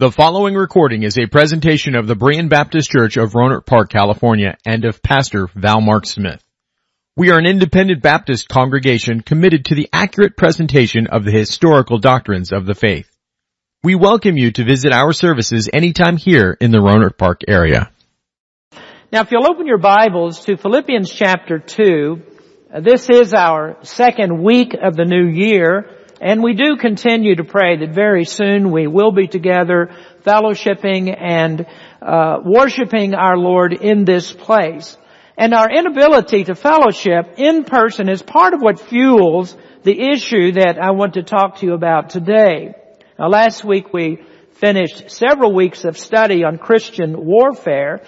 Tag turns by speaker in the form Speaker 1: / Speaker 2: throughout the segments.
Speaker 1: The following recording is a presentation of the Berean Baptist Church of Rohnert Park, California, and of Pastor Val Mark Smith. We are an independent Baptist congregation committed to the accurate presentation of the historical doctrines of the faith. We welcome you to visit our services anytime here in the Rohnert Park area.
Speaker 2: Now if you'll open your Bibles to Philippians chapter 2, uh, this is our second week of the new year, and we do continue to pray that very soon we will be together fellowshipping and uh, worshiping our Lord in this place. And our inability to fellowship in person is part of what fuels the issue that I want to talk to you about today. Now last week we finished several weeks of study on Christian warfare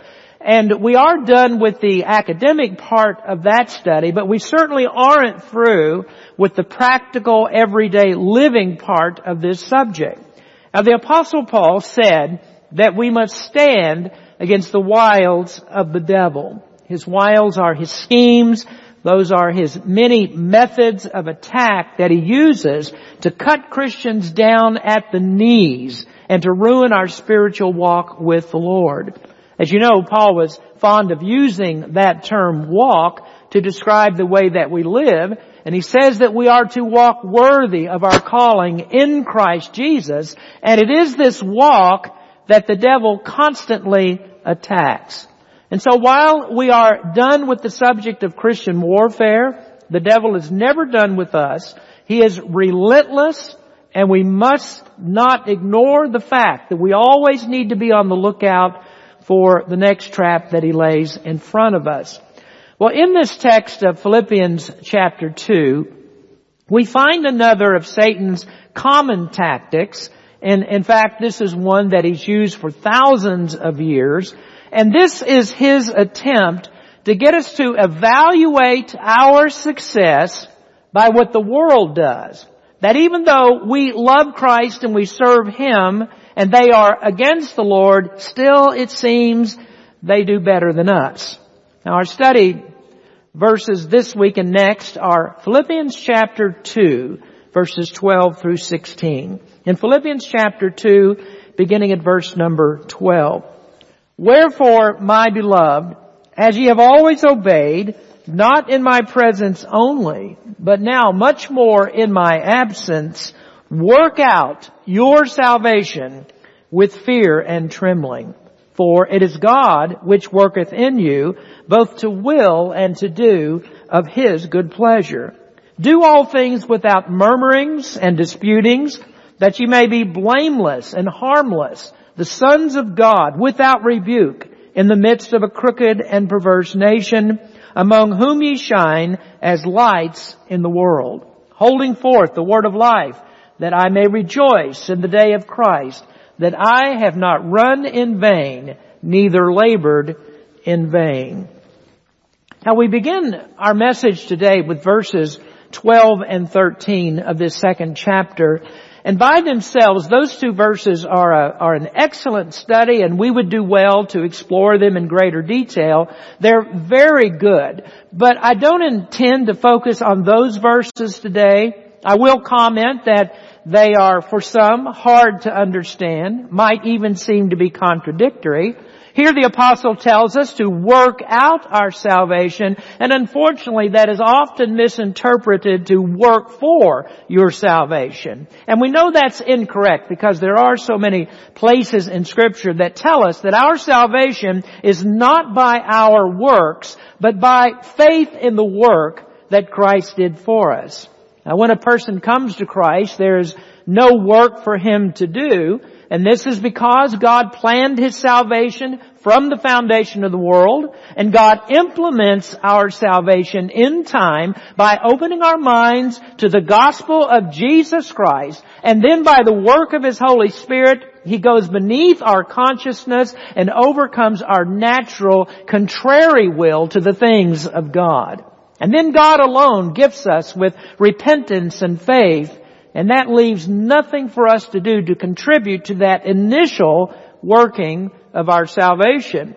Speaker 2: and we are done with the academic part of that study, but we certainly aren't through with the practical everyday living part of this subject. Now the apostle Paul said that we must stand against the wiles of the devil. His wiles are his schemes. Those are his many methods of attack that he uses to cut Christians down at the knees and to ruin our spiritual walk with the Lord. As you know, Paul was fond of using that term walk to describe the way that we live, and he says that we are to walk worthy of our calling in Christ Jesus, and it is this walk that the devil constantly attacks. And so while we are done with the subject of Christian warfare, the devil is never done with us. He is relentless and we must not ignore the fact that we always need to be on the lookout for the next trap that he lays in front of us. Well, in this text of Philippians chapter 2, we find another of Satan's common tactics, and in fact this is one that he's used for thousands of years, and this is his attempt to get us to evaluate our success by what the world does. That even though we love Christ and we serve Him, and they are against the Lord, still it seems they do better than us. Now our study verses this week and next are Philippians chapter 2, verses 12 through 16. In Philippians chapter 2, beginning at verse number 12. Wherefore, my beloved, as ye have always obeyed, not in my presence only, but now much more in my absence, Work out your salvation with fear and trembling. For it is God which worketh in you both to will and to do of His good pleasure. Do all things without murmurings and disputings, that ye may be blameless and harmless, the sons of God without rebuke, in the midst of a crooked and perverse nation, among whom ye shine as lights in the world, holding forth the word of life, that I may rejoice in the day of Christ, that I have not run in vain, neither labored in vain. Now we begin our message today with verses 12 and 13 of this second chapter. And by themselves, those two verses are, a, are an excellent study and we would do well to explore them in greater detail. They're very good. But I don't intend to focus on those verses today. I will comment that they are, for some, hard to understand, might even seem to be contradictory. Here the apostle tells us to work out our salvation, and unfortunately that is often misinterpreted to work for your salvation. And we know that's incorrect because there are so many places in scripture that tell us that our salvation is not by our works, but by faith in the work that Christ did for us. Now when a person comes to Christ, there's no work for him to do, and this is because God planned His salvation from the foundation of the world, and God implements our salvation in time by opening our minds to the gospel of Jesus Christ, and then by the work of His Holy Spirit, He goes beneath our consciousness and overcomes our natural, contrary will to the things of God. And then God alone gifts us with repentance and faith, and that leaves nothing for us to do to contribute to that initial working of our salvation.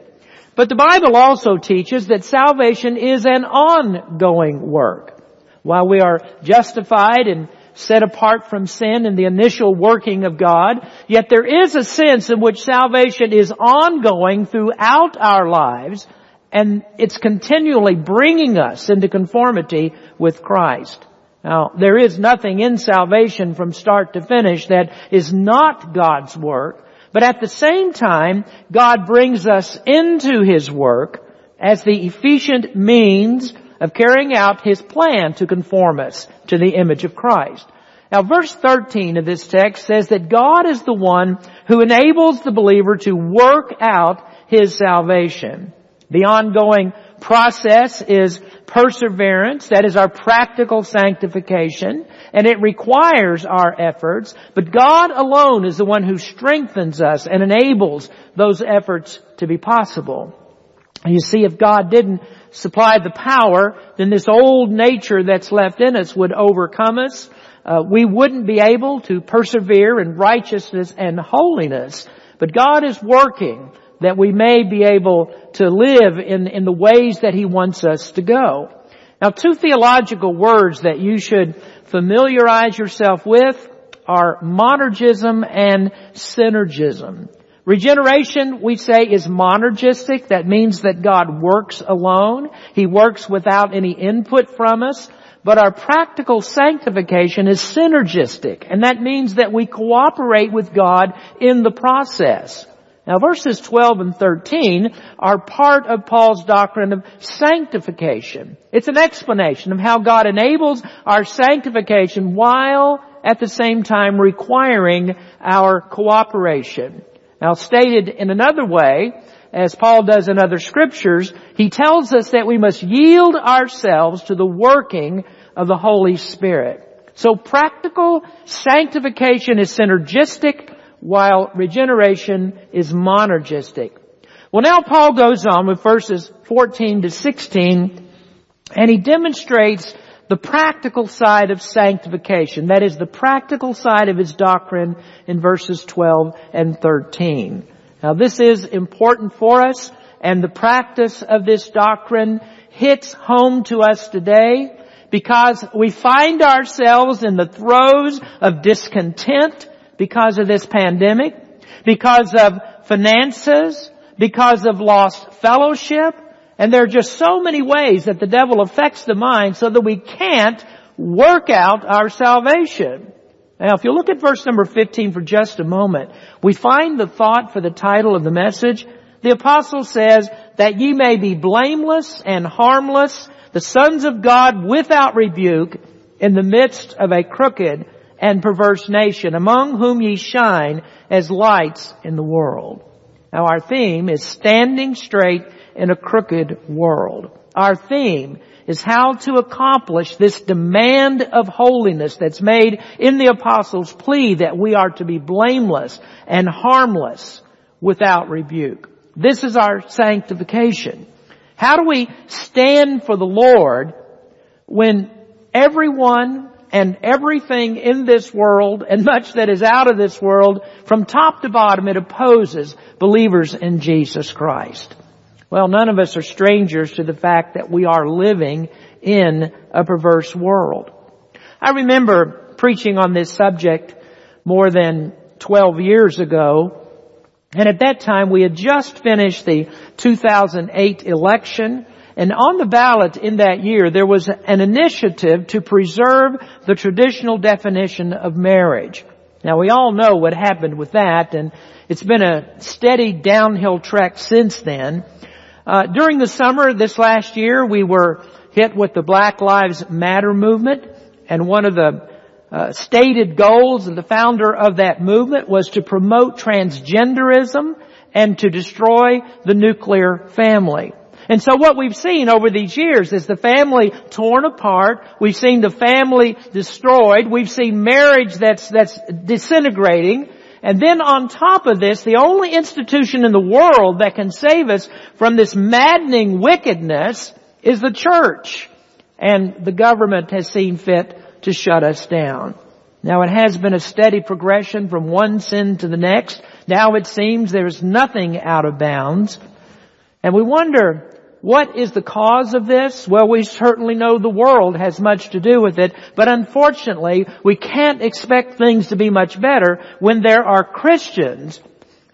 Speaker 2: But the Bible also teaches that salvation is an ongoing work. While we are justified and set apart from sin in the initial working of God. Yet there is a sense in which salvation is ongoing throughout our lives and it's continually bringing us into conformity with Christ. Now, there is nothing in salvation from start to finish that is not God's work, but at the same time, God brings us into His work as the efficient means of carrying out His plan to conform us to the image of Christ. Now verse 13 of this text says that God is the one who enables the believer to work out his salvation. The ongoing process is perseverance, that is our practical sanctification, and it requires our efforts, but God alone is the one who strengthens us and enables those efforts to be possible. You see, if God didn't supply the power, then this old nature that's left in us would overcome us. Uh, we wouldn't be able to persevere in righteousness and holiness. But God is working that we may be able to live in, in the ways that He wants us to go. Now two theological words that you should familiarize yourself with are monergism and synergism. Regeneration, we say, is monergistic. That means that God works alone. He works without any input from us. But our practical sanctification is synergistic. And that means that we cooperate with God in the process. Now verses 12 and 13 are part of Paul's doctrine of sanctification. It's an explanation of how God enables our sanctification while at the same time requiring our cooperation. Now stated in another way, as Paul does in other scriptures, he tells us that we must yield ourselves to the working of the Holy Spirit. So practical sanctification is synergistic while regeneration is monergistic. Well now Paul goes on with verses 14 to 16 and he demonstrates the practical side of sanctification. That is the practical side of his doctrine in verses 12 and 13. Now this is important for us and the practice of this doctrine hits home to us today because we find ourselves in the throes of discontent because of this pandemic, because of finances, because of lost fellowship, and there are just so many ways that the devil affects the mind so that we can't work out our salvation. Now if you look at verse number 15 for just a moment, we find the thought for the title of the message. The apostle says that ye may be blameless and harmless, the sons of God without rebuke in the midst of a crooked and perverse nation, among whom ye shine as lights in the world. Now our theme is standing straight in a crooked world. Our theme is how to accomplish this demand of holiness that's made in the apostles' plea that we are to be blameless and harmless without rebuke. This is our sanctification. How do we stand for the Lord when everyone and everything in this world and much that is out of this world, from top to bottom, it opposes believers in Jesus Christ. Well, none of us are strangers to the fact that we are living in a perverse world. I remember preaching on this subject more than 12 years ago, and at that time we had just finished the 2008 election, and on the ballot in that year, there was an initiative to preserve the traditional definition of marriage. Now we all know what happened with that, and it's been a steady downhill trek since then. Uh, during the summer this last year, we were hit with the Black Lives Matter movement, and one of the uh, stated goals of the founder of that movement was to promote transgenderism and to destroy the nuclear family. And so what we've seen over these years is the family torn apart. We've seen the family destroyed. We've seen marriage that's, that's disintegrating. And then on top of this, the only institution in the world that can save us from this maddening wickedness is the church. And the government has seen fit to shut us down. Now it has been a steady progression from one sin to the next. Now it seems there is nothing out of bounds. And we wonder, What is the cause of this? Well, we certainly know the world has much to do with it, but unfortunately, we can't expect things to be much better when there are Christians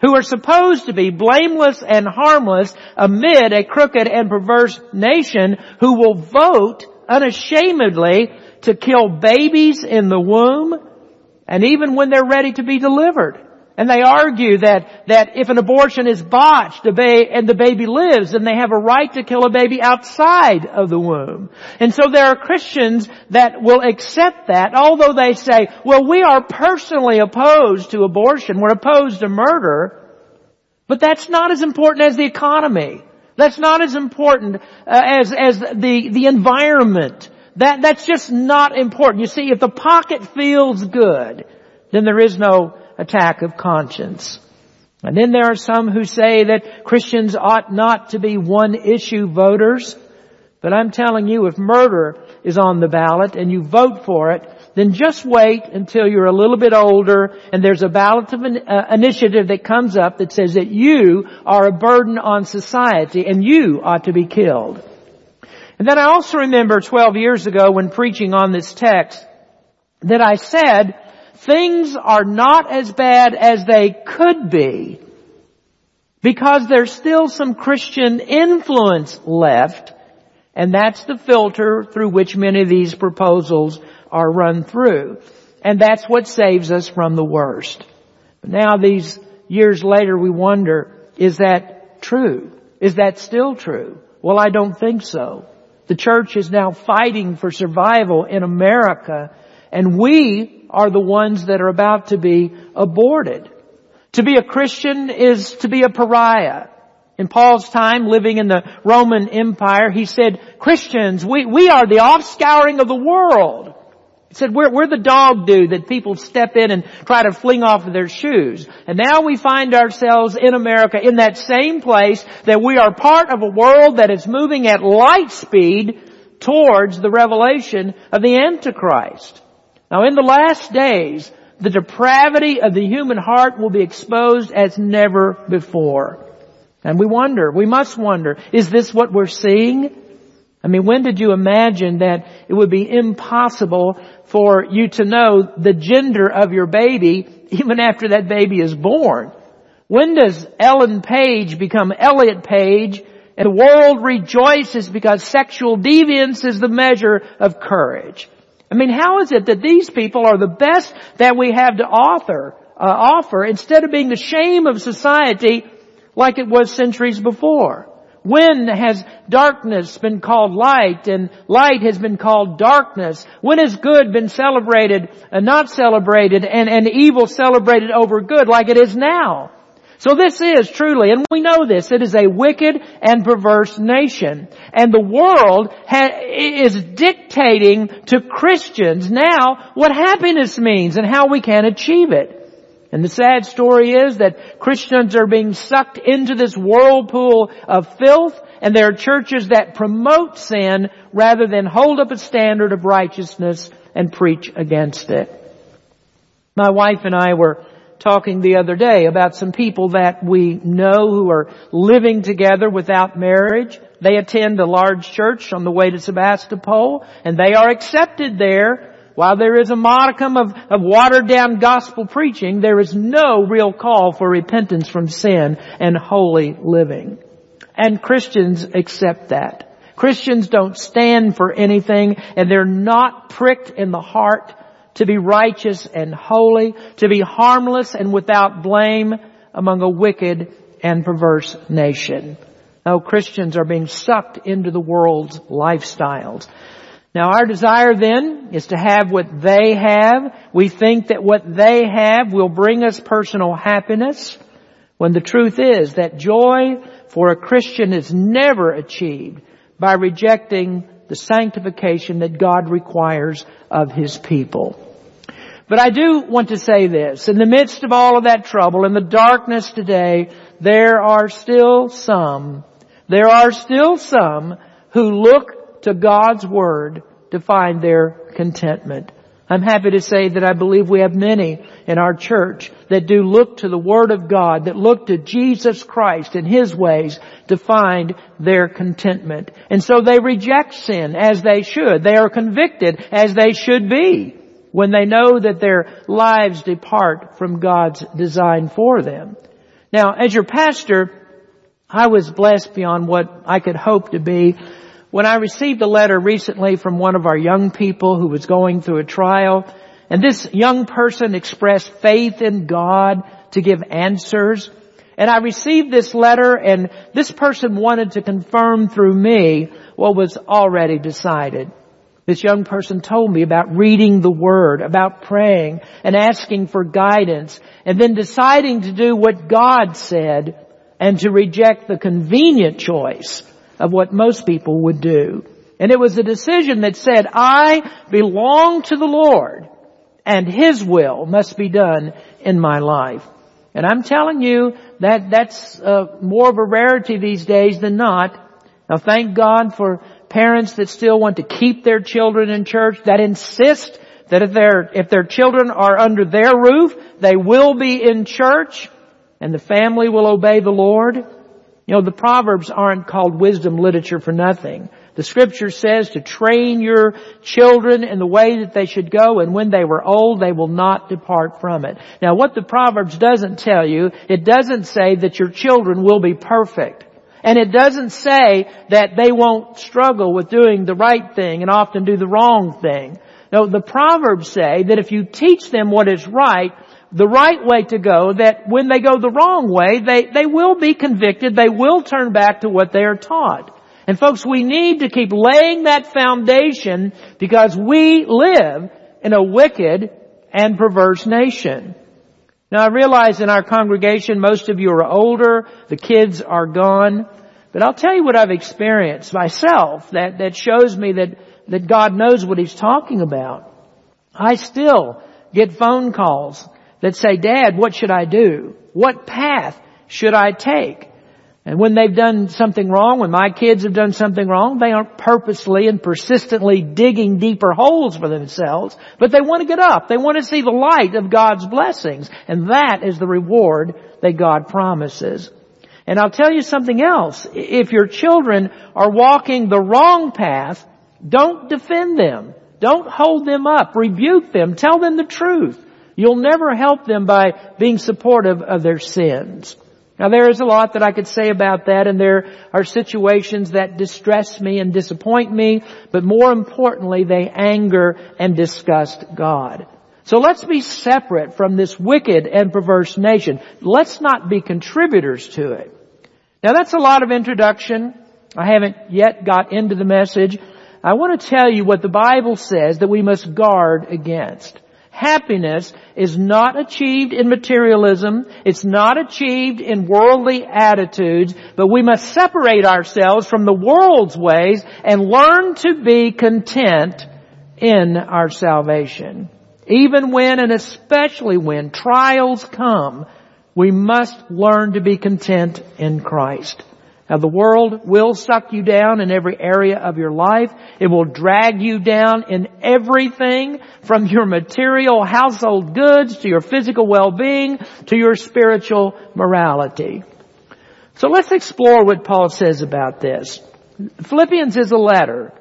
Speaker 2: who are supposed to be blameless and harmless amid a crooked and perverse nation who will vote unashamedly to kill babies in the womb and even when they're ready to be delivered. And they argue that, that if an abortion is botched ba- and the baby lives, then they have a right to kill a baby outside of the womb. And so there are Christians that will accept that, although they say, well, we are personally opposed to abortion, we're opposed to murder, but that's not as important as the economy. That's not as important uh, as, as the, the environment. That, that's just not important. You see, if the pocket feels good, then there is no attack of conscience. And then there are some who say that Christians ought not to be one issue voters. But I'm telling you, if murder is on the ballot and you vote for it, then just wait until you're a little bit older and there's a ballot of an, uh, initiative that comes up that says that you are a burden on society and you ought to be killed. And then I also remember 12 years ago when preaching on this text that I said things are not as bad as they could be because there's still some Christian influence left and that's the filter through which many of these proposals are run through. And that's what saves us from the worst. Now these years later we wonder, is that true? Is that still true? Well, I don't think so. The church is now fighting for survival in America and we are the ones that are about to be aborted. To be a Christian is to be a pariah. In Paul's time, living in the Roman Empire, he said, Christians, we, we are the offscouring of the world. He said, we're, we're the dog do that people step in and try to fling off of their shoes. And now we find ourselves in America in that same place that we are part of a world that is moving at light speed towards the revelation of the Antichrist. Now in the last days, the depravity of the human heart will be exposed as never before. And we wonder, we must wonder, is this what we're seeing? I mean, when did you imagine that it would be impossible for you to know the gender of your baby even after that baby is born? When does Ellen Page become Elliot Page and the world rejoices because sexual deviance is the measure of courage? I mean, how is it that these people are the best that we have to offer, uh, offer instead of being the shame of society like it was centuries before? When has darkness been called light and light has been called darkness? When has good been celebrated and not celebrated and, and evil celebrated over good like it is now? So this is truly, and we know this, it is a wicked and perverse nation. And the world ha- is dictating to Christians now what happiness means and how we can achieve it. And the sad story is that Christians are being sucked into this whirlpool of filth and there are churches that promote sin rather than hold up a standard of righteousness and preach against it. My wife and I were talking the other day about some people that we know who are living together without marriage. They attend a large church on the way to Sebastopol and they are accepted there. While there is a modicum of, of watered down gospel preaching, there is no real call for repentance from sin and holy living. And Christians accept that. Christians don't stand for anything and they're not pricked in the heart to be righteous and holy, to be harmless and without blame among a wicked and perverse nation. No, Christians are being sucked into the world's lifestyles. Now our desire then is to have what they have. We think that what they have will bring us personal happiness when the truth is that joy for a Christian is never achieved by rejecting the sanctification that God requires of His people. But I do want to say this. In the midst of all of that trouble, in the darkness today, there are still some, there are still some who look to God's Word to find their contentment. I'm happy to say that I believe we have many in our church that do look to the Word of God, that look to Jesus Christ and His ways to find their contentment. And so they reject sin as they should. They are convicted as they should be when they know that their lives depart from God's design for them. Now, as your pastor, I was blessed beyond what I could hope to be when I received a letter recently from one of our young people who was going through a trial, and this young person expressed faith in God to give answers, and I received this letter and this person wanted to confirm through me what was already decided. This young person told me about reading the Word, about praying and asking for guidance and then deciding to do what God said and to reject the convenient choice of what most people would do. And it was a decision that said, I belong to the Lord and His will must be done in my life. And I'm telling you that that's uh, more of a rarity these days than not. Now thank God for parents that still want to keep their children in church, that insist that if their, if their children are under their roof, they will be in church and the family will obey the Lord. You know, the Proverbs aren't called wisdom literature for nothing. The scripture says to train your children in the way that they should go and when they were old they will not depart from it. Now what the Proverbs doesn't tell you, it doesn't say that your children will be perfect. And it doesn't say that they won't struggle with doing the right thing and often do the wrong thing. No, the Proverbs say that if you teach them what is right, the right way to go, that when they go the wrong way, they, they will be convicted, they will turn back to what they are taught. And folks, we need to keep laying that foundation because we live in a wicked and perverse nation. Now I realize in our congregation most of you are older, the kids are gone, but I'll tell you what I've experienced myself that, that shows me that, that God knows what He's talking about. I still get phone calls that say, Dad, what should I do? What path should I take? And when they've done something wrong, when my kids have done something wrong, they aren't purposely and persistently digging deeper holes for themselves, but they want to get up. They want to see the light of God's blessings. And that is the reward that God promises. And I'll tell you something else. If your children are walking the wrong path, don't defend them. Don't hold them up. Rebuke them. Tell them the truth. You'll never help them by being supportive of their sins. Now there is a lot that I could say about that and there are situations that distress me and disappoint me, but more importantly they anger and disgust God. So let's be separate from this wicked and perverse nation. Let's not be contributors to it. Now that's a lot of introduction. I haven't yet got into the message. I want to tell you what the Bible says that we must guard against. Happiness is not achieved in materialism. It's not achieved in worldly attitudes, but we must separate ourselves from the world's ways and learn to be content in our salvation. Even when and especially when trials come, we must learn to be content in Christ. Now the world will suck you down in every area of your life. It will drag you down in everything from your material household goods to your physical well-being to your spiritual morality. So let's explore what Paul says about this. Philippians is a letter.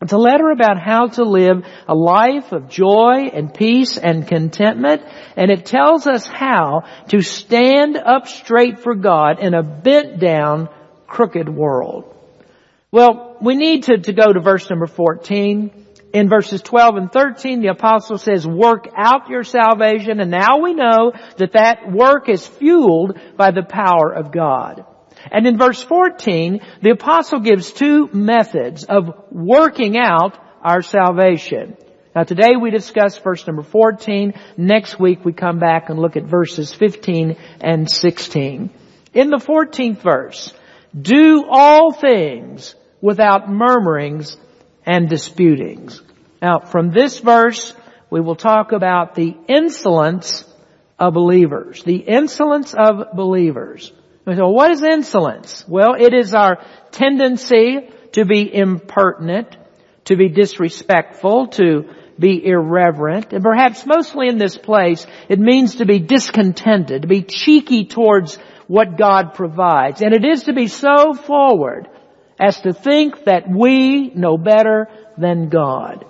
Speaker 2: It's a letter about how to live a life of joy and peace and contentment, and it tells us how to stand up straight for God in a bent down, crooked world. Well, we need to, to go to verse number 14. In verses 12 and 13, the apostle says, work out your salvation, and now we know that that work is fueled by the power of God. And in verse 14, the apostle gives two methods of working out our salvation. Now today we discuss verse number 14. Next week we come back and look at verses 15 and 16. In the 14th verse, do all things without murmurings and disputings. Now, from this verse, we will talk about the insolence of believers. The insolence of believers. So what is insolence? Well, it is our tendency to be impertinent, to be disrespectful, to be irreverent, and perhaps mostly in this place, it means to be discontented, to be cheeky towards what God provides. And it is to be so forward as to think that we know better than God.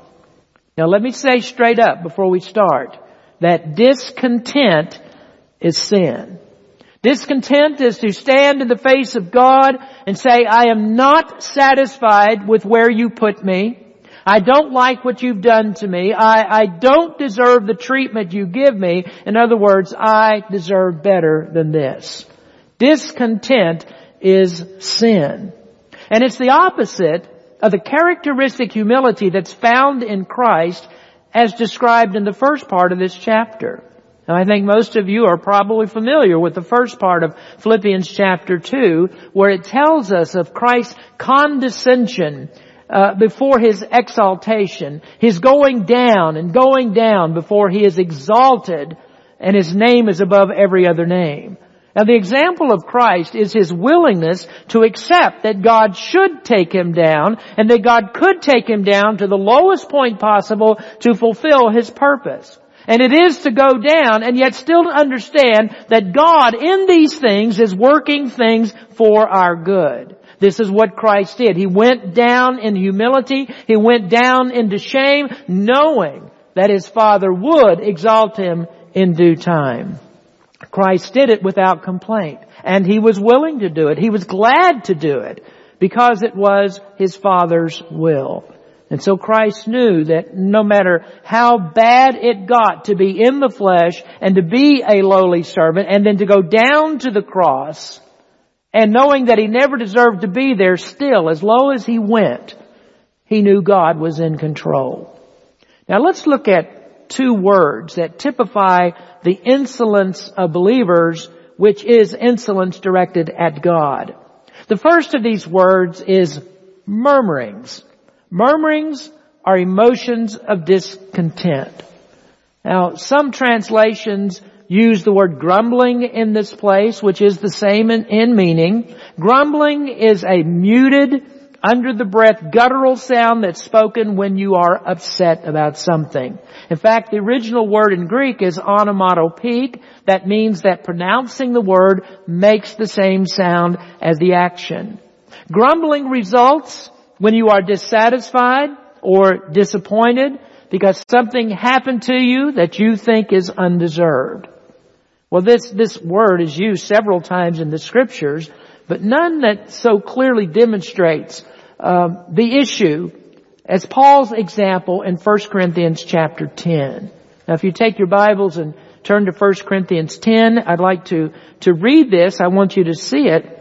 Speaker 2: Now let me say straight up before we start that discontent is sin. Discontent is to stand in the face of God and say, I am not satisfied with where you put me. I don't like what you've done to me. I, I don't deserve the treatment you give me. In other words, I deserve better than this. Discontent is sin. And it's the opposite of the characteristic humility that's found in Christ as described in the first part of this chapter. And I think most of you are probably familiar with the first part of Philippians chapter 2, where it tells us of Christ's condescension uh, before his exaltation, his going down and going down before he is exalted and his name is above every other name. Now the example of Christ is his willingness to accept that God should take him down and that God could take him down to the lowest point possible to fulfill his purpose. And it is to go down and yet still to understand that God in these things is working things for our good. This is what Christ did. He went down in humility. He went down into shame knowing that his Father would exalt him in due time. Christ did it without complaint. And he was willing to do it. He was glad to do it because it was his Father's will. And so Christ knew that no matter how bad it got to be in the flesh and to be a lowly servant and then to go down to the cross and knowing that he never deserved to be there still, as low as he went, he knew God was in control. Now let's look at two words that typify the insolence of believers, which is insolence directed at God. The first of these words is murmurings. Murmurings are emotions of discontent. Now, some translations use the word grumbling in this place, which is the same in, in, meaning. Grumbling is a muted, under the breath, guttural sound that's spoken when you are upset about something. In fact, the original word in Greek is onomatopoeic. That means that pronouncing the word makes the same sound as the action. Grumbling results when you are dissatisfied or disappointed because something happened to you that you think is undeserved. Well, this, this word is used several times in the scriptures, but none that so clearly demonstrates um, the issue as Paul's example in 1 Corinthians chapter 10. Now, if you take your Bibles and turn to 1 Corinthians 10, I'd like to, to read this. I want you to see it.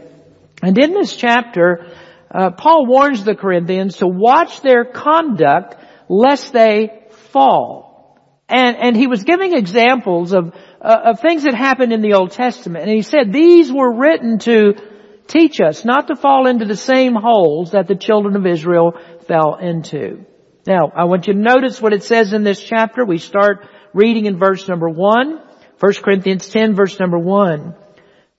Speaker 2: And in this chapter, uh, Paul warns the Corinthians to watch their conduct lest they fall. And, and he was giving examples of, uh, of things that happened in the Old Testament. And he said these were written to teach us not to fall into the same holes that the children of Israel fell into. Now, I want you to notice what it says in this chapter. We start reading in verse number one. 1 Corinthians 10 verse number 1.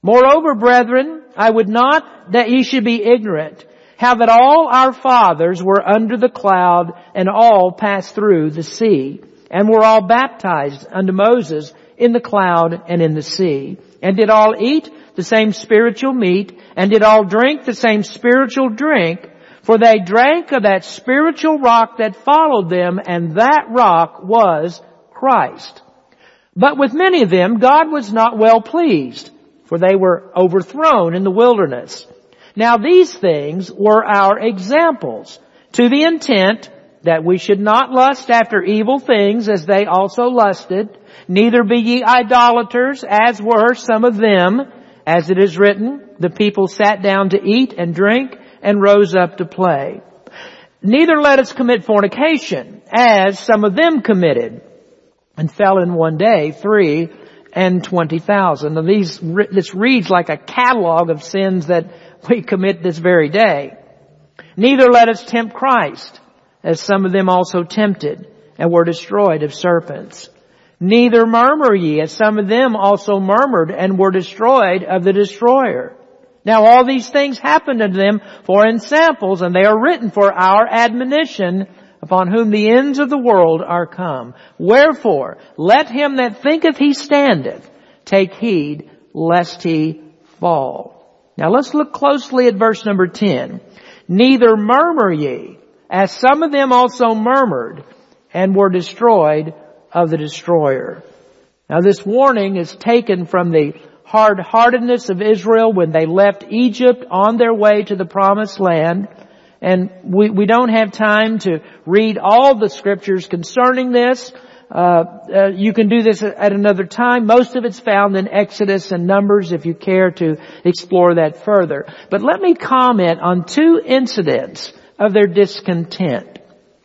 Speaker 2: Moreover, brethren, I would not that ye should be ignorant how that all our fathers were under the cloud and all passed through the sea and were all baptized unto Moses in the cloud and in the sea and did all eat the same spiritual meat and did all drink the same spiritual drink for they drank of that spiritual rock that followed them and that rock was Christ. But with many of them God was not well pleased for they were overthrown in the wilderness. Now these things were our examples to the intent that we should not lust after evil things as they also lusted, neither be ye idolaters as were some of them, as it is written, the people sat down to eat and drink and rose up to play. Neither let us commit fornication as some of them committed and fell in one day three and twenty thousand. Now these, this reads like a catalog of sins that we commit this very day. Neither let us tempt Christ, as some of them also tempted and were destroyed of serpents. Neither murmur ye, as some of them also murmured and were destroyed of the destroyer. Now all these things happened unto them for ensamples, and they are written for our admonition, upon whom the ends of the world are come. Wherefore, let him that thinketh he standeth take heed lest he fall. Now let's look closely at verse number 10. Neither murmur ye, as some of them also murmured and were destroyed of the destroyer. Now this warning is taken from the hard-heartedness of Israel when they left Egypt on their way to the promised land. And we, we don't have time to read all the scriptures concerning this. Uh, uh, you can do this at another time. Most of it's found in Exodus and Numbers if you care to explore that further. But let me comment on two incidents of their discontent.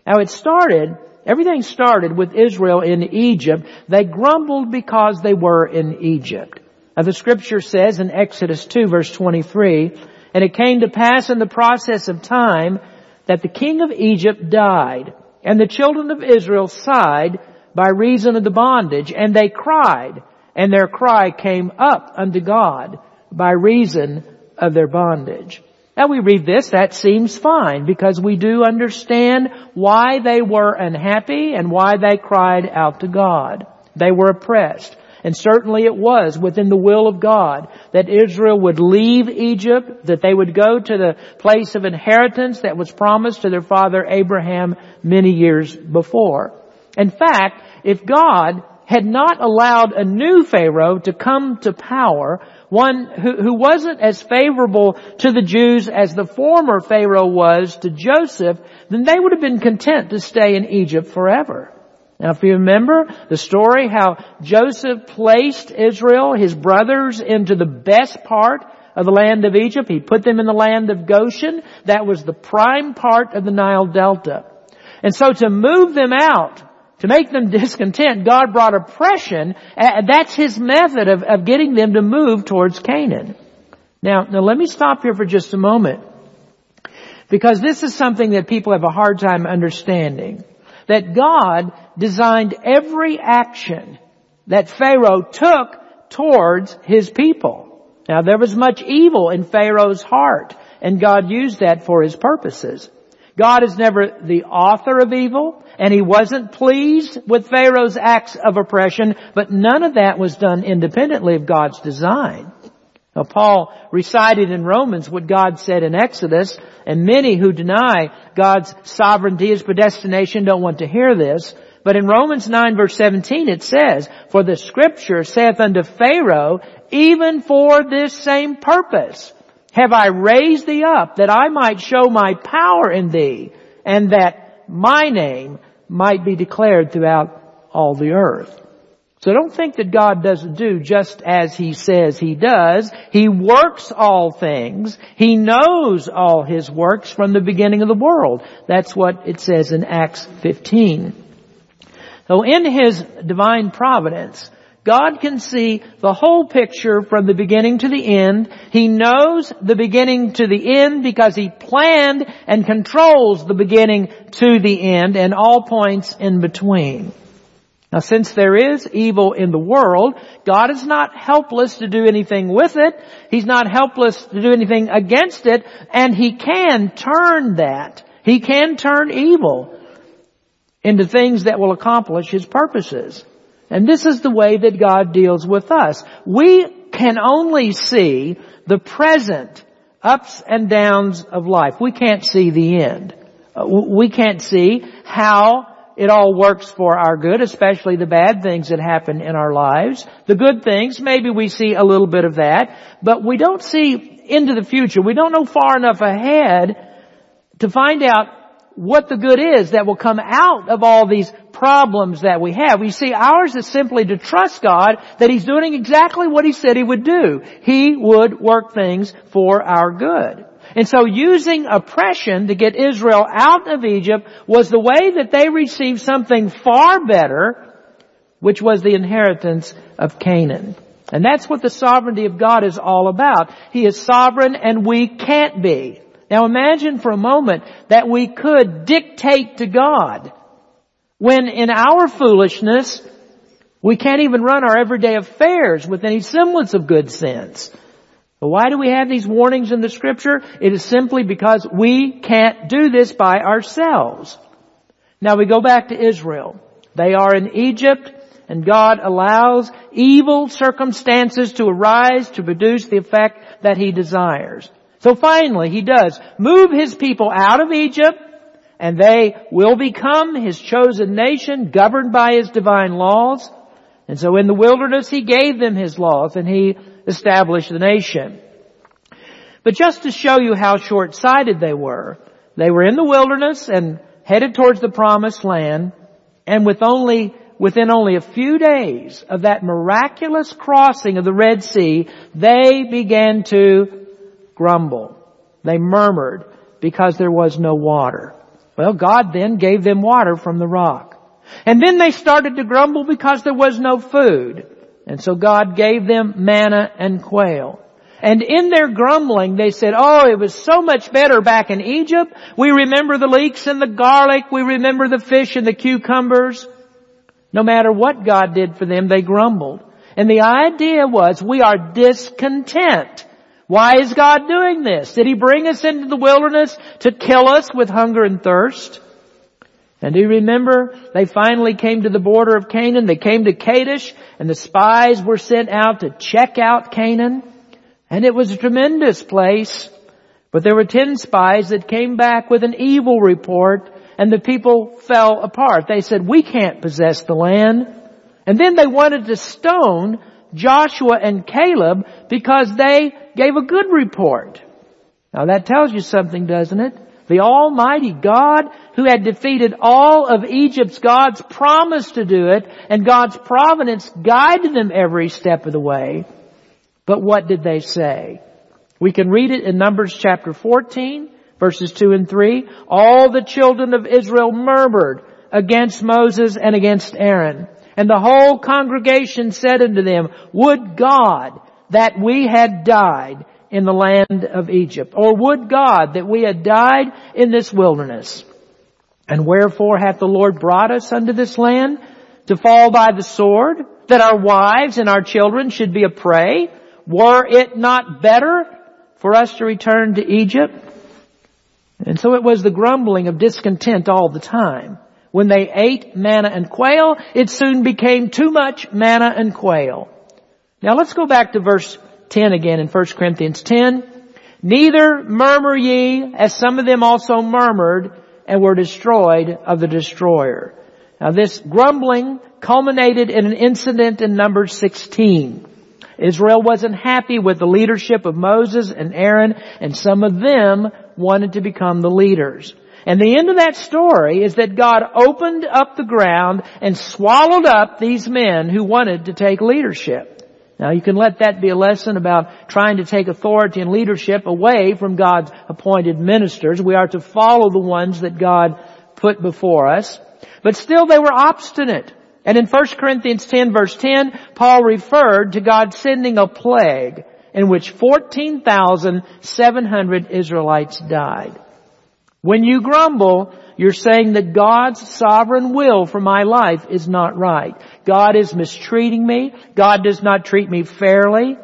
Speaker 2: Now it started Everything started with Israel in Egypt. They grumbled because they were in Egypt. Now the scripture says in Exodus 2 verse 23, and it came to pass in the process of time that the king of Egypt died, and the children of Israel sighed by reason of the bondage, and they cried, and their cry came up unto God by reason of their bondage. Now we read this, that seems fine because we do understand why they were unhappy and why they cried out to God. They were oppressed. And certainly it was within the will of God that Israel would leave Egypt, that they would go to the place of inheritance that was promised to their father Abraham many years before. In fact, if God had not allowed a new Pharaoh to come to power, one who, who wasn't as favorable to the Jews as the former Pharaoh was to Joseph, then they would have been content to stay in Egypt forever. Now if you remember the story how Joseph placed Israel, his brothers, into the best part of the land of Egypt. He put them in the land of Goshen. That was the prime part of the Nile Delta. And so to move them out to make them discontent, God brought oppression. That's His method of, of getting them to move towards Canaan. Now, now let me stop here for just a moment. Because this is something that people have a hard time understanding. That God designed every action that Pharaoh took towards his people. Now there was much evil in Pharaoh's heart, and God used that for his purposes. God is never the author of evil, and he wasn't pleased with Pharaoh's acts of oppression, but none of that was done independently of God's design. Now Paul recited in Romans what God said in Exodus, and many who deny God's sovereignty, His predestination don't want to hear this. But in Romans 9 verse 17 it says, For the scripture saith unto Pharaoh, even for this same purpose have I raised thee up that I might show my power in thee and that my name might be declared throughout all the earth. So don't think that God doesn't do just as He says He does. He works all things. He knows all His works from the beginning of the world. That's what it says in Acts 15. So in His divine providence, God can see the whole picture from the beginning to the end. He knows the beginning to the end because He planned and controls the beginning to the end and all points in between. Now since there is evil in the world, God is not helpless to do anything with it. He's not helpless to do anything against it, and He can turn that. He can turn evil into things that will accomplish His purposes. And this is the way that God deals with us. We can only see the present ups and downs of life. We can't see the end. Uh, we can't see how it all works for our good, especially the bad things that happen in our lives. The good things, maybe we see a little bit of that, but we don't see into the future. We don't know far enough ahead to find out what the good is that will come out of all these problems that we have. We see ours is simply to trust God that He's doing exactly what He said He would do. He would work things for our good. And so using oppression to get Israel out of Egypt was the way that they received something far better, which was the inheritance of Canaan. And that's what the sovereignty of God is all about. He is sovereign and we can't be. Now imagine for a moment that we could dictate to God when in our foolishness we can't even run our everyday affairs with any semblance of good sense. But why do we have these warnings in the scripture? It is simply because we can't do this by ourselves. Now we go back to Israel. They are in Egypt and God allows evil circumstances to arise to produce the effect that He desires. So finally He does move His people out of Egypt and they will become His chosen nation governed by His divine laws. And so in the wilderness He gave them His laws and He established the nation. But just to show you how short-sighted they were, they were in the wilderness and headed towards the promised land and with only within only a few days of that miraculous crossing of the Red Sea, they began to grumble. They murmured because there was no water. Well, God then gave them water from the rock. And then they started to grumble because there was no food. And so God gave them manna and quail. And in their grumbling, they said, oh, it was so much better back in Egypt. We remember the leeks and the garlic. We remember the fish and the cucumbers. No matter what God did for them, they grumbled. And the idea was we are discontent. Why is God doing this? Did He bring us into the wilderness to kill us with hunger and thirst? And do you remember they finally came to the border of Canaan? They came to Kadesh and the spies were sent out to check out Canaan. And it was a tremendous place. But there were ten spies that came back with an evil report and the people fell apart. They said, we can't possess the land. And then they wanted to stone Joshua and Caleb because they gave a good report. Now that tells you something, doesn't it? The Almighty God who had defeated all of Egypt's gods promised to do it and God's providence guided them every step of the way. But what did they say? We can read it in Numbers chapter 14 Verses 2 and 3, all the children of Israel murmured against Moses and against Aaron. And the whole congregation said unto them, Would God that we had died in the land of Egypt, or would God that we had died in this wilderness. And wherefore hath the Lord brought us unto this land? To fall by the sword, that our wives and our children should be a prey? Were it not better for us to return to Egypt? And so it was the grumbling of discontent all the time. When they ate manna and quail, it soon became too much manna and quail. Now let's go back to verse 10 again in 1 Corinthians 10. Neither murmur ye, as some of them also murmured and were destroyed of the destroyer. Now this grumbling culminated in an incident in Numbers 16. Israel wasn't happy with the leadership of Moses and Aaron, and some of them wanted to become the leaders. And the end of that story is that God opened up the ground and swallowed up these men who wanted to take leadership. Now you can let that be a lesson about trying to take authority and leadership away from God's appointed ministers. We are to follow the ones that God put before us. But still they were obstinate. And in 1 Corinthians 10 verse 10, Paul referred to God sending a plague in which 14,700 Israelites died. When you grumble, you're saying that God's sovereign will for my life is not right. God is mistreating me. God does not treat me fairly.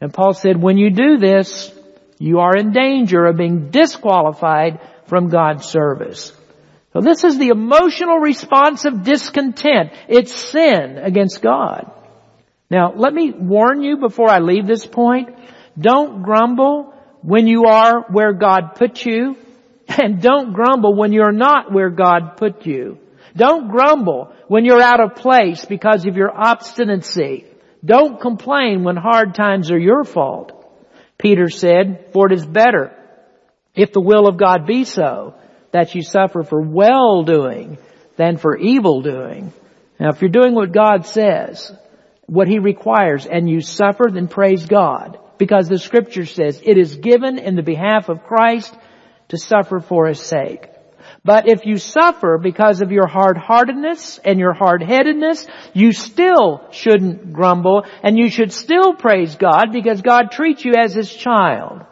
Speaker 2: And Paul said, when you do this, you are in danger of being disqualified from God's service. So this is the emotional response of discontent. It's sin against God. Now, let me warn you before I leave this point. Don't grumble when you are where God put you. And don't grumble when you're not where God put you. Don't grumble when you're out of place because of your obstinacy. Don't complain when hard times are your fault. Peter said, for it is better, if the will of God be so, that you suffer for well doing than for evil doing. Now if you're doing what God says, what He requires, and you suffer, then praise God. Because the scripture says, it is given in the behalf of Christ to suffer for His sake. But if you suffer because of your hard-heartedness and your hard-headedness, you still shouldn't grumble and you should still praise God because God treats you as His child.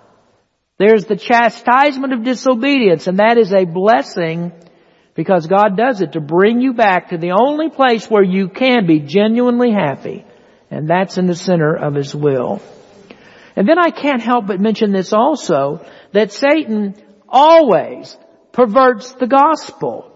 Speaker 2: There's the chastisement of disobedience and that is a blessing because God does it to bring you back to the only place where you can be genuinely happy. And that's in the center of His will. And then I can't help but mention this also, that Satan always perverts the gospel.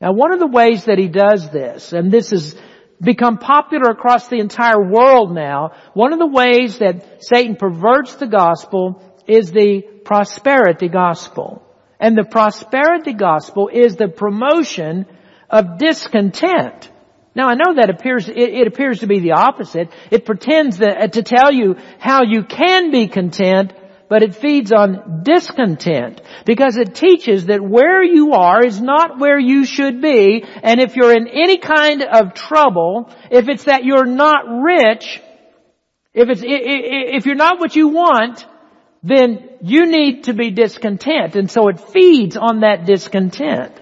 Speaker 2: Now one of the ways that he does this, and this has become popular across the entire world now, one of the ways that Satan perverts the gospel is the prosperity gospel. And the prosperity gospel is the promotion of discontent. Now I know that appears, it, it appears to be the opposite. It pretends that, to tell you how you can be content, but it feeds on discontent because it teaches that where you are is not where you should be and if you're in any kind of trouble, if it's that you're not rich, if it's, if you're not what you want, then you need to be discontent and so it feeds on that discontent.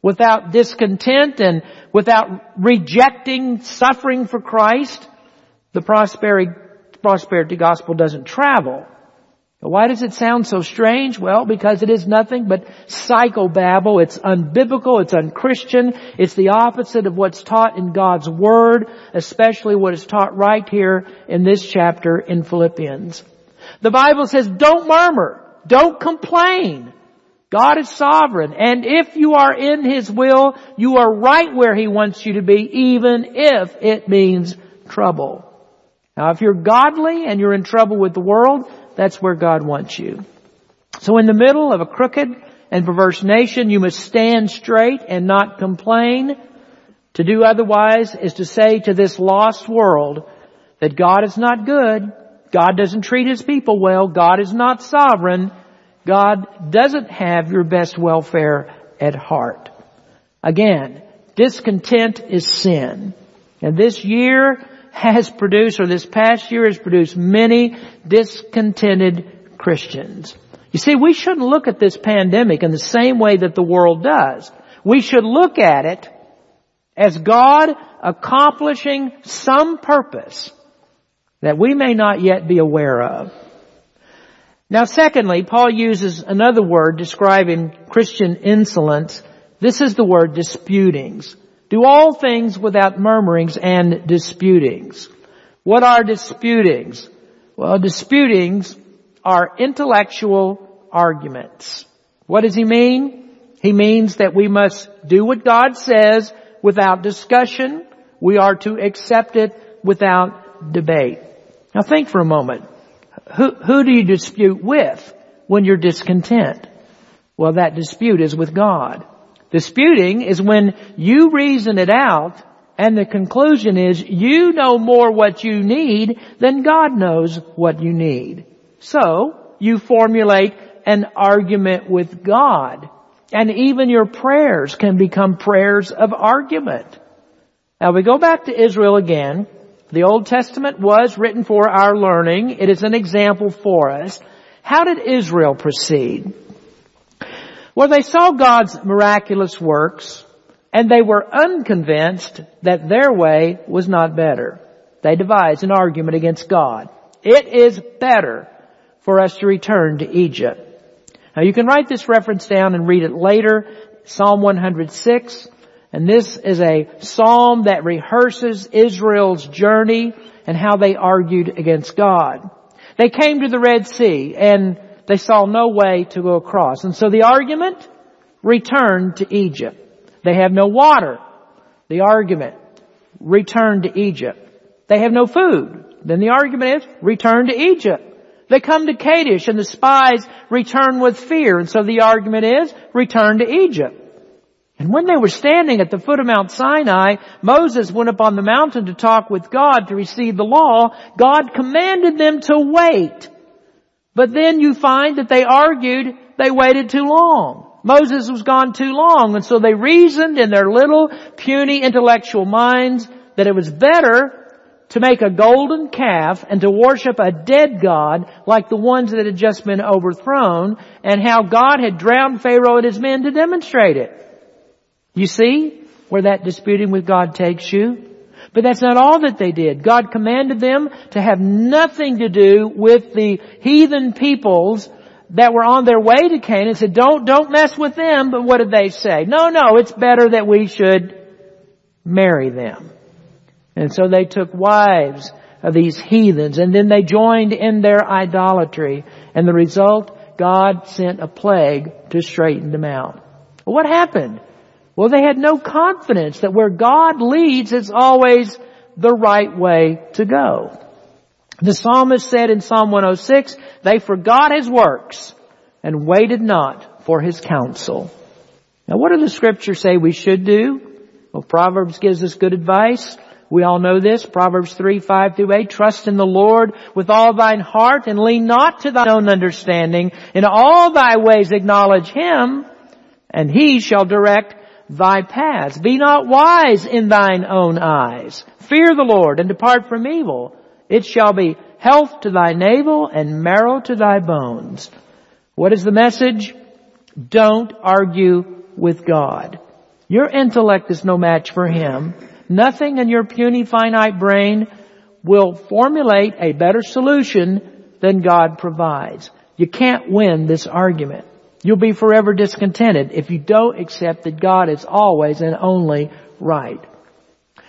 Speaker 2: Without discontent and without rejecting suffering for Christ, the prosperity, prosperity gospel doesn't travel. Why does it sound so strange? Well, because it is nothing but psychobabble. It's unbiblical. It's unchristian. It's the opposite of what's taught in God's Word, especially what is taught right here in this chapter in Philippians. The Bible says, don't murmur. Don't complain. God is sovereign. And if you are in His will, you are right where He wants you to be, even if it means trouble. Now if you're godly and you're in trouble with the world, that's where God wants you. So in the middle of a crooked and perverse nation, you must stand straight and not complain. To do otherwise is to say to this lost world that God is not good, God doesn't treat His people well, God is not sovereign, God doesn't have your best welfare at heart. Again, discontent is sin. And this year has produced, or this past year has produced many discontented Christians. You see, we shouldn't look at this pandemic in the same way that the world does. We should look at it as God accomplishing some purpose that we may not yet be aware of. Now secondly, Paul uses another word describing Christian insolence. This is the word disputings. Do all things without murmurings and disputings. What are disputings? Well, disputings are intellectual arguments. What does he mean? He means that we must do what God says without discussion. We are to accept it without debate. Now think for a moment. Who, who do you dispute with when you're discontent? Well, that dispute is with God. Disputing is when you reason it out and the conclusion is you know more what you need than God knows what you need. So, you formulate an argument with God. And even your prayers can become prayers of argument. Now we go back to Israel again. The Old Testament was written for our learning. It is an example for us. How did Israel proceed? Well, they saw God's miraculous works and they were unconvinced that their way was not better. They devised an argument against God. It is better for us to return to Egypt. Now you can write this reference down and read it later. Psalm 106. And this is a psalm that rehearses Israel's journey and how they argued against God. They came to the Red Sea and they saw no way to go across. And so the argument, returned to Egypt. They have no water. The argument, returned to Egypt. They have no food. Then the argument is, return to Egypt. They come to Kadesh and the spies return with fear. And so the argument is, return to Egypt. And when they were standing at the foot of Mount Sinai, Moses went up on the mountain to talk with God to receive the law. God commanded them to wait. But then you find that they argued they waited too long. Moses was gone too long and so they reasoned in their little puny intellectual minds that it was better to make a golden calf and to worship a dead God like the ones that had just been overthrown and how God had drowned Pharaoh and his men to demonstrate it. You see where that disputing with God takes you? But that's not all that they did. God commanded them to have nothing to do with the heathen peoples that were on their way to Canaan. And said, don't, don't mess with them. But what did they say? No, no, it's better that we should marry them. And so they took wives of these heathens and then they joined in their idolatry. And the result, God sent a plague to straighten them out. What happened? Well, they had no confidence that where God leads is always the right way to go. The psalmist said in Psalm 106, they forgot his works and waited not for his counsel. Now what do the scriptures say we should do? Well, Proverbs gives us good advice. We all know this, Proverbs 3, 5 through 8. Trust in the Lord with all thine heart and lean not to thine own understanding. In all thy ways acknowledge him and he shall direct thy paths. Be not wise in thine own eyes. Fear the Lord and depart from evil. It shall be health to thy navel and marrow to thy bones. What is the message? Don't argue with God. Your intellect is no match for Him. Nothing in your puny finite brain will formulate a better solution than God provides. You can't win this argument. You'll be forever discontented if you don't accept that God is always and only right.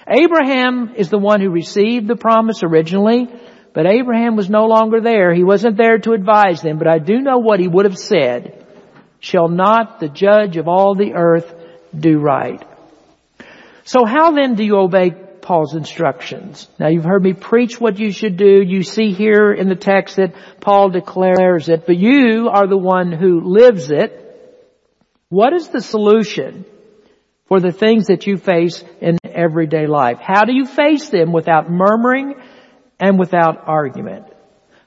Speaker 2: Abraham is the one who received the promise originally, but Abraham was no longer there. He wasn't there to advise them, but I do know what he would have said. Shall not the judge of all the earth do right? So how then do you obey Paul's instructions? Now you've heard me preach what you should do. You see here in the text that Paul declares it, but you are the one who lives it. What is the solution? for the things that you face in everyday life. How do you face them without murmuring and without argument?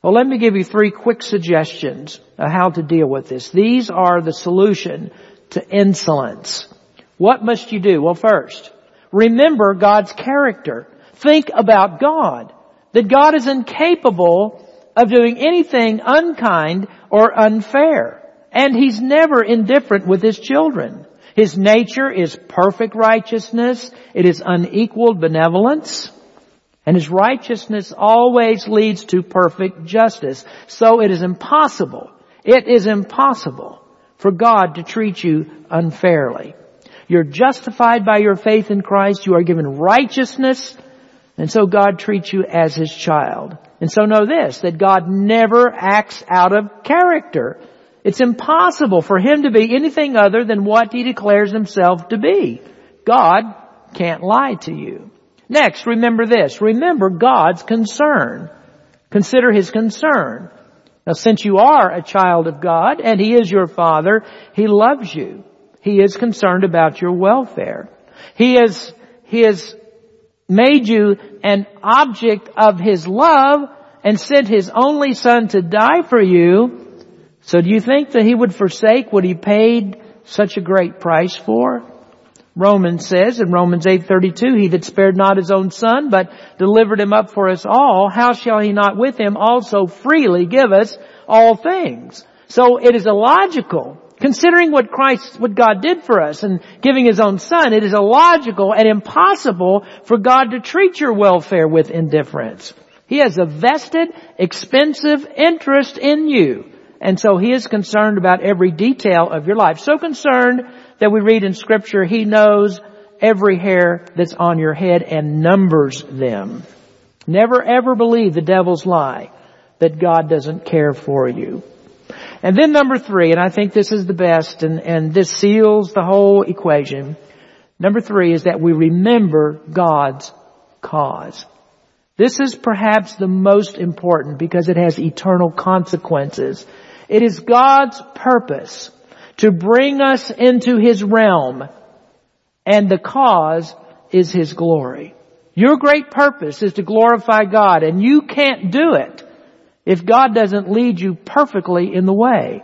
Speaker 2: Well, let me give you three quick suggestions of how to deal with this. These are the solution to insolence. What must you do? Well, first, remember God's character. Think about God. That God is incapable of doing anything unkind or unfair. And He's never indifferent with His children. His nature is perfect righteousness. It is unequaled benevolence. And His righteousness always leads to perfect justice. So it is impossible, it is impossible for God to treat you unfairly. You're justified by your faith in Christ. You are given righteousness. And so God treats you as His child. And so know this, that God never acts out of character. It's impossible for him to be anything other than what he declares himself to be. God can't lie to you. Next, remember this. Remember God's concern. Consider his concern. Now since you are a child of God and he is your father, he loves you. He is concerned about your welfare. He has, he has made you an object of his love and sent his only son to die for you so do you think that he would forsake what he paid such a great price for? Romans says in Romans 8:32, he that spared not his own son, but delivered him up for us all, how shall he not with him also freely give us all things? So it is illogical, considering what Christ, what God did for us and giving his own son, it is illogical and impossible for God to treat your welfare with indifference. He has a vested, expensive interest in you. And so He is concerned about every detail of your life. So concerned that we read in scripture, He knows every hair that's on your head and numbers them. Never ever believe the devil's lie that God doesn't care for you. And then number three, and I think this is the best and, and this seals the whole equation. Number three is that we remember God's cause. This is perhaps the most important because it has eternal consequences. It is God's purpose to bring us into His realm and the cause is His glory. Your great purpose is to glorify God and you can't do it if God doesn't lead you perfectly in the way.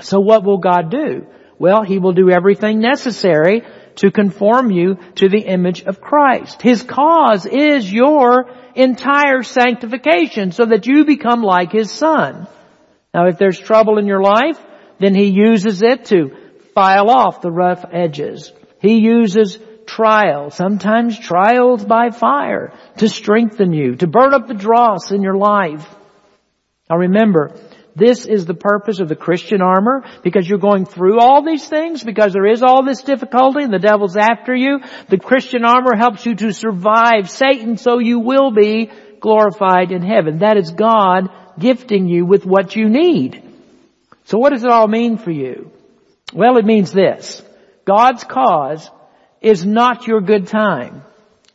Speaker 2: So what will God do? Well, He will do everything necessary to conform you to the image of Christ. His cause is your entire sanctification so that you become like His Son. Now if there's trouble in your life, then He uses it to file off the rough edges. He uses trials, sometimes trials by fire, to strengthen you, to burn up the dross in your life. Now remember, this is the purpose of the Christian armor because you're going through all these things because there is all this difficulty and the devil's after you. The Christian armor helps you to survive Satan so you will be glorified in heaven. That is God gifting you with what you need. So what does it all mean for you? Well, it means this. God's cause is not your good time.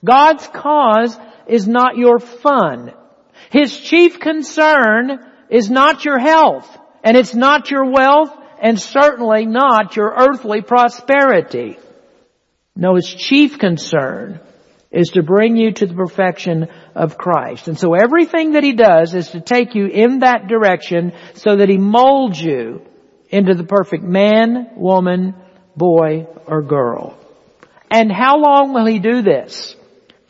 Speaker 2: God's cause is not your fun. His chief concern is not your health, and it's not your wealth, and certainly not your earthly prosperity. No, His chief concern is to bring you to the perfection of Christ. And so everything that He does is to take you in that direction so that He molds you into the perfect man, woman, boy, or girl. And how long will He do this?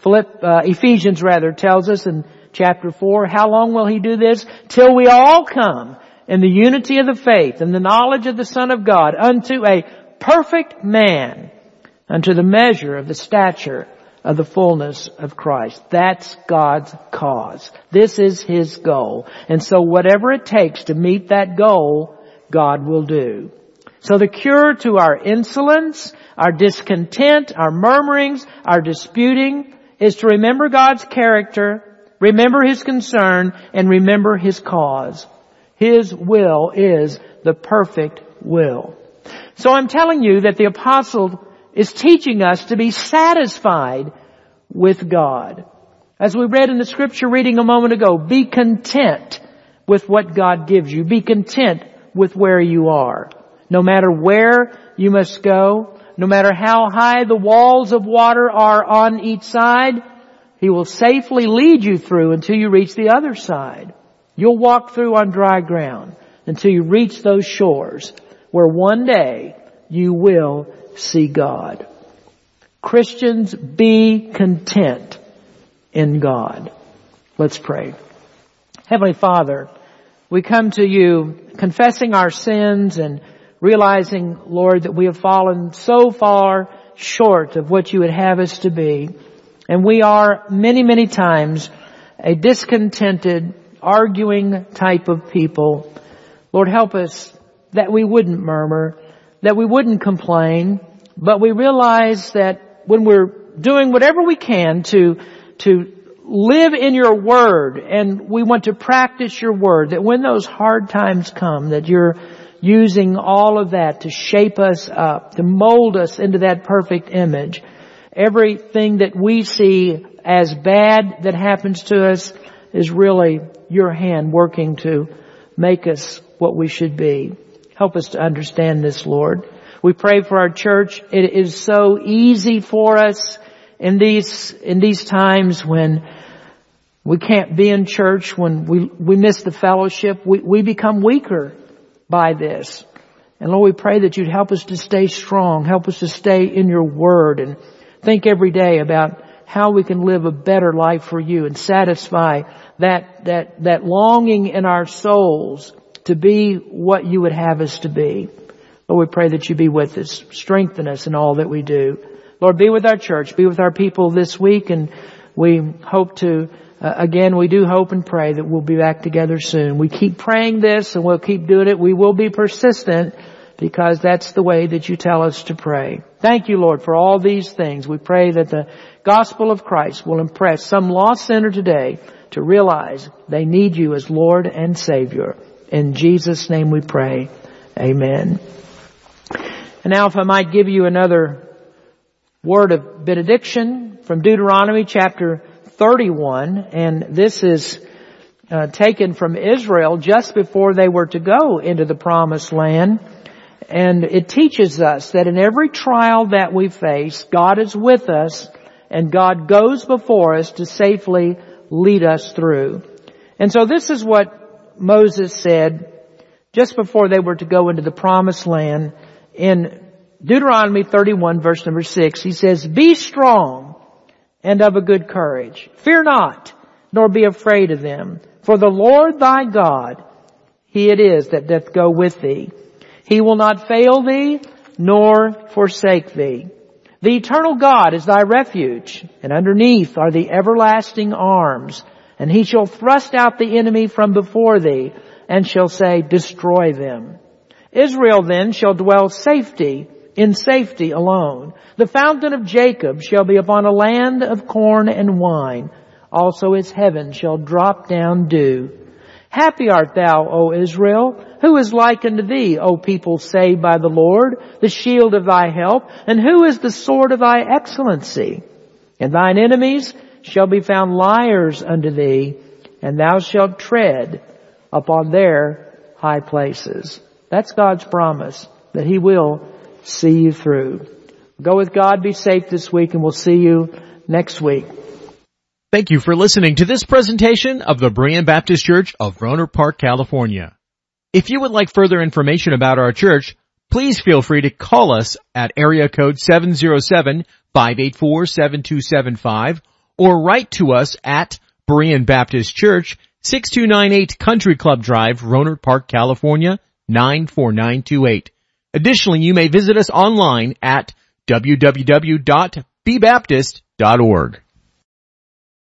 Speaker 2: Uh, Ephesians rather tells us in chapter 4, how long will He do this? Till we all come in the unity of the faith and the knowledge of the Son of God unto a perfect man, unto the measure of the stature of the fullness of Christ. That's God's cause. This is His goal. And so whatever it takes to meet that goal, God will do. So the cure to our insolence, our discontent, our murmurings, our disputing is to remember God's character, remember His concern, and remember His cause. His will is the perfect will. So I'm telling you that the apostle is teaching us to be satisfied with God. As we read in the scripture reading a moment ago, be content with what God gives you. Be content with where you are. No matter where you must go, no matter how high the walls of water are on each side, He will safely lead you through until you reach the other side. You'll walk through on dry ground until you reach those shores where one day you will see God. Christians, be content in God. Let's pray. Heavenly Father, we come to you confessing our sins and realizing, Lord, that we have fallen so far short of what you would have us to be. And we are many, many times a discontented, arguing type of people. Lord, help us that we wouldn't murmur, that we wouldn't complain, but we realize that when we're doing whatever we can to, to live in your word and we want to practice your word, that when those hard times come, that you're using all of that to shape us up, to mold us into that perfect image. Everything that we see as bad that happens to us is really your hand working to make us what we should be. Help us to understand this, Lord. We pray for our church. It is so easy for us in these, in these times when we can't be in church, when we, we miss the fellowship, we, we become weaker by this. And Lord, we pray that you'd help us to stay strong, help us to stay in your word and think every day about how we can live a better life for you and satisfy that, that, that longing in our souls to be what you would have us to be. Lord, we pray that you be with us, strengthen us in all that we do. Lord, be with our church, be with our people this week, and we hope to, uh, again, we do hope and pray that we'll be back together soon. We keep praying this and we'll keep doing it. We will be persistent because that's the way that you tell us to pray. Thank you, Lord, for all these things. We pray that the gospel of Christ will impress some lost sinner today to realize they need you as Lord and Savior. In Jesus' name we pray. Amen. And now if I might give you another word of benediction from Deuteronomy chapter 31, and this is uh, taken from Israel just before they were to go into the promised land. And it teaches us that in every trial that we face, God is with us and God goes before us to safely lead us through. And so this is what Moses said just before they were to go into the promised land in Deuteronomy 31 verse number 6. He says, Be strong and of a good courage. Fear not, nor be afraid of them. For the Lord thy God, He it is that doth go with thee. He will not fail thee, nor forsake thee. The eternal God is thy refuge, and underneath are the everlasting arms, and he shall thrust out the enemy from before thee, and shall say, destroy them. Israel then shall dwell safety, in safety alone. The fountain of Jacob shall be upon a land of corn and wine. Also its heaven shall drop down dew. Happy art thou, O Israel, Who is like unto thee, O people saved by the Lord, the shield of thy help? And who is the sword of thy excellency? And thine enemies shall be found liars unto thee, and thou shalt tread upon their high places. That's God's promise, that He will see you through. Go with God, be safe this week, and we'll see you next week.
Speaker 1: Thank you for listening to this presentation of the Berean Baptist Church of Rohnert Park, California. If you would like further information about our church, please feel free to call us at area code 707-584-7275 or write to us at Berean Baptist Church, 6298 Country Club Drive, Rohnert Park, California, 94928. Additionally, you may visit us online at www.bbaptist.org.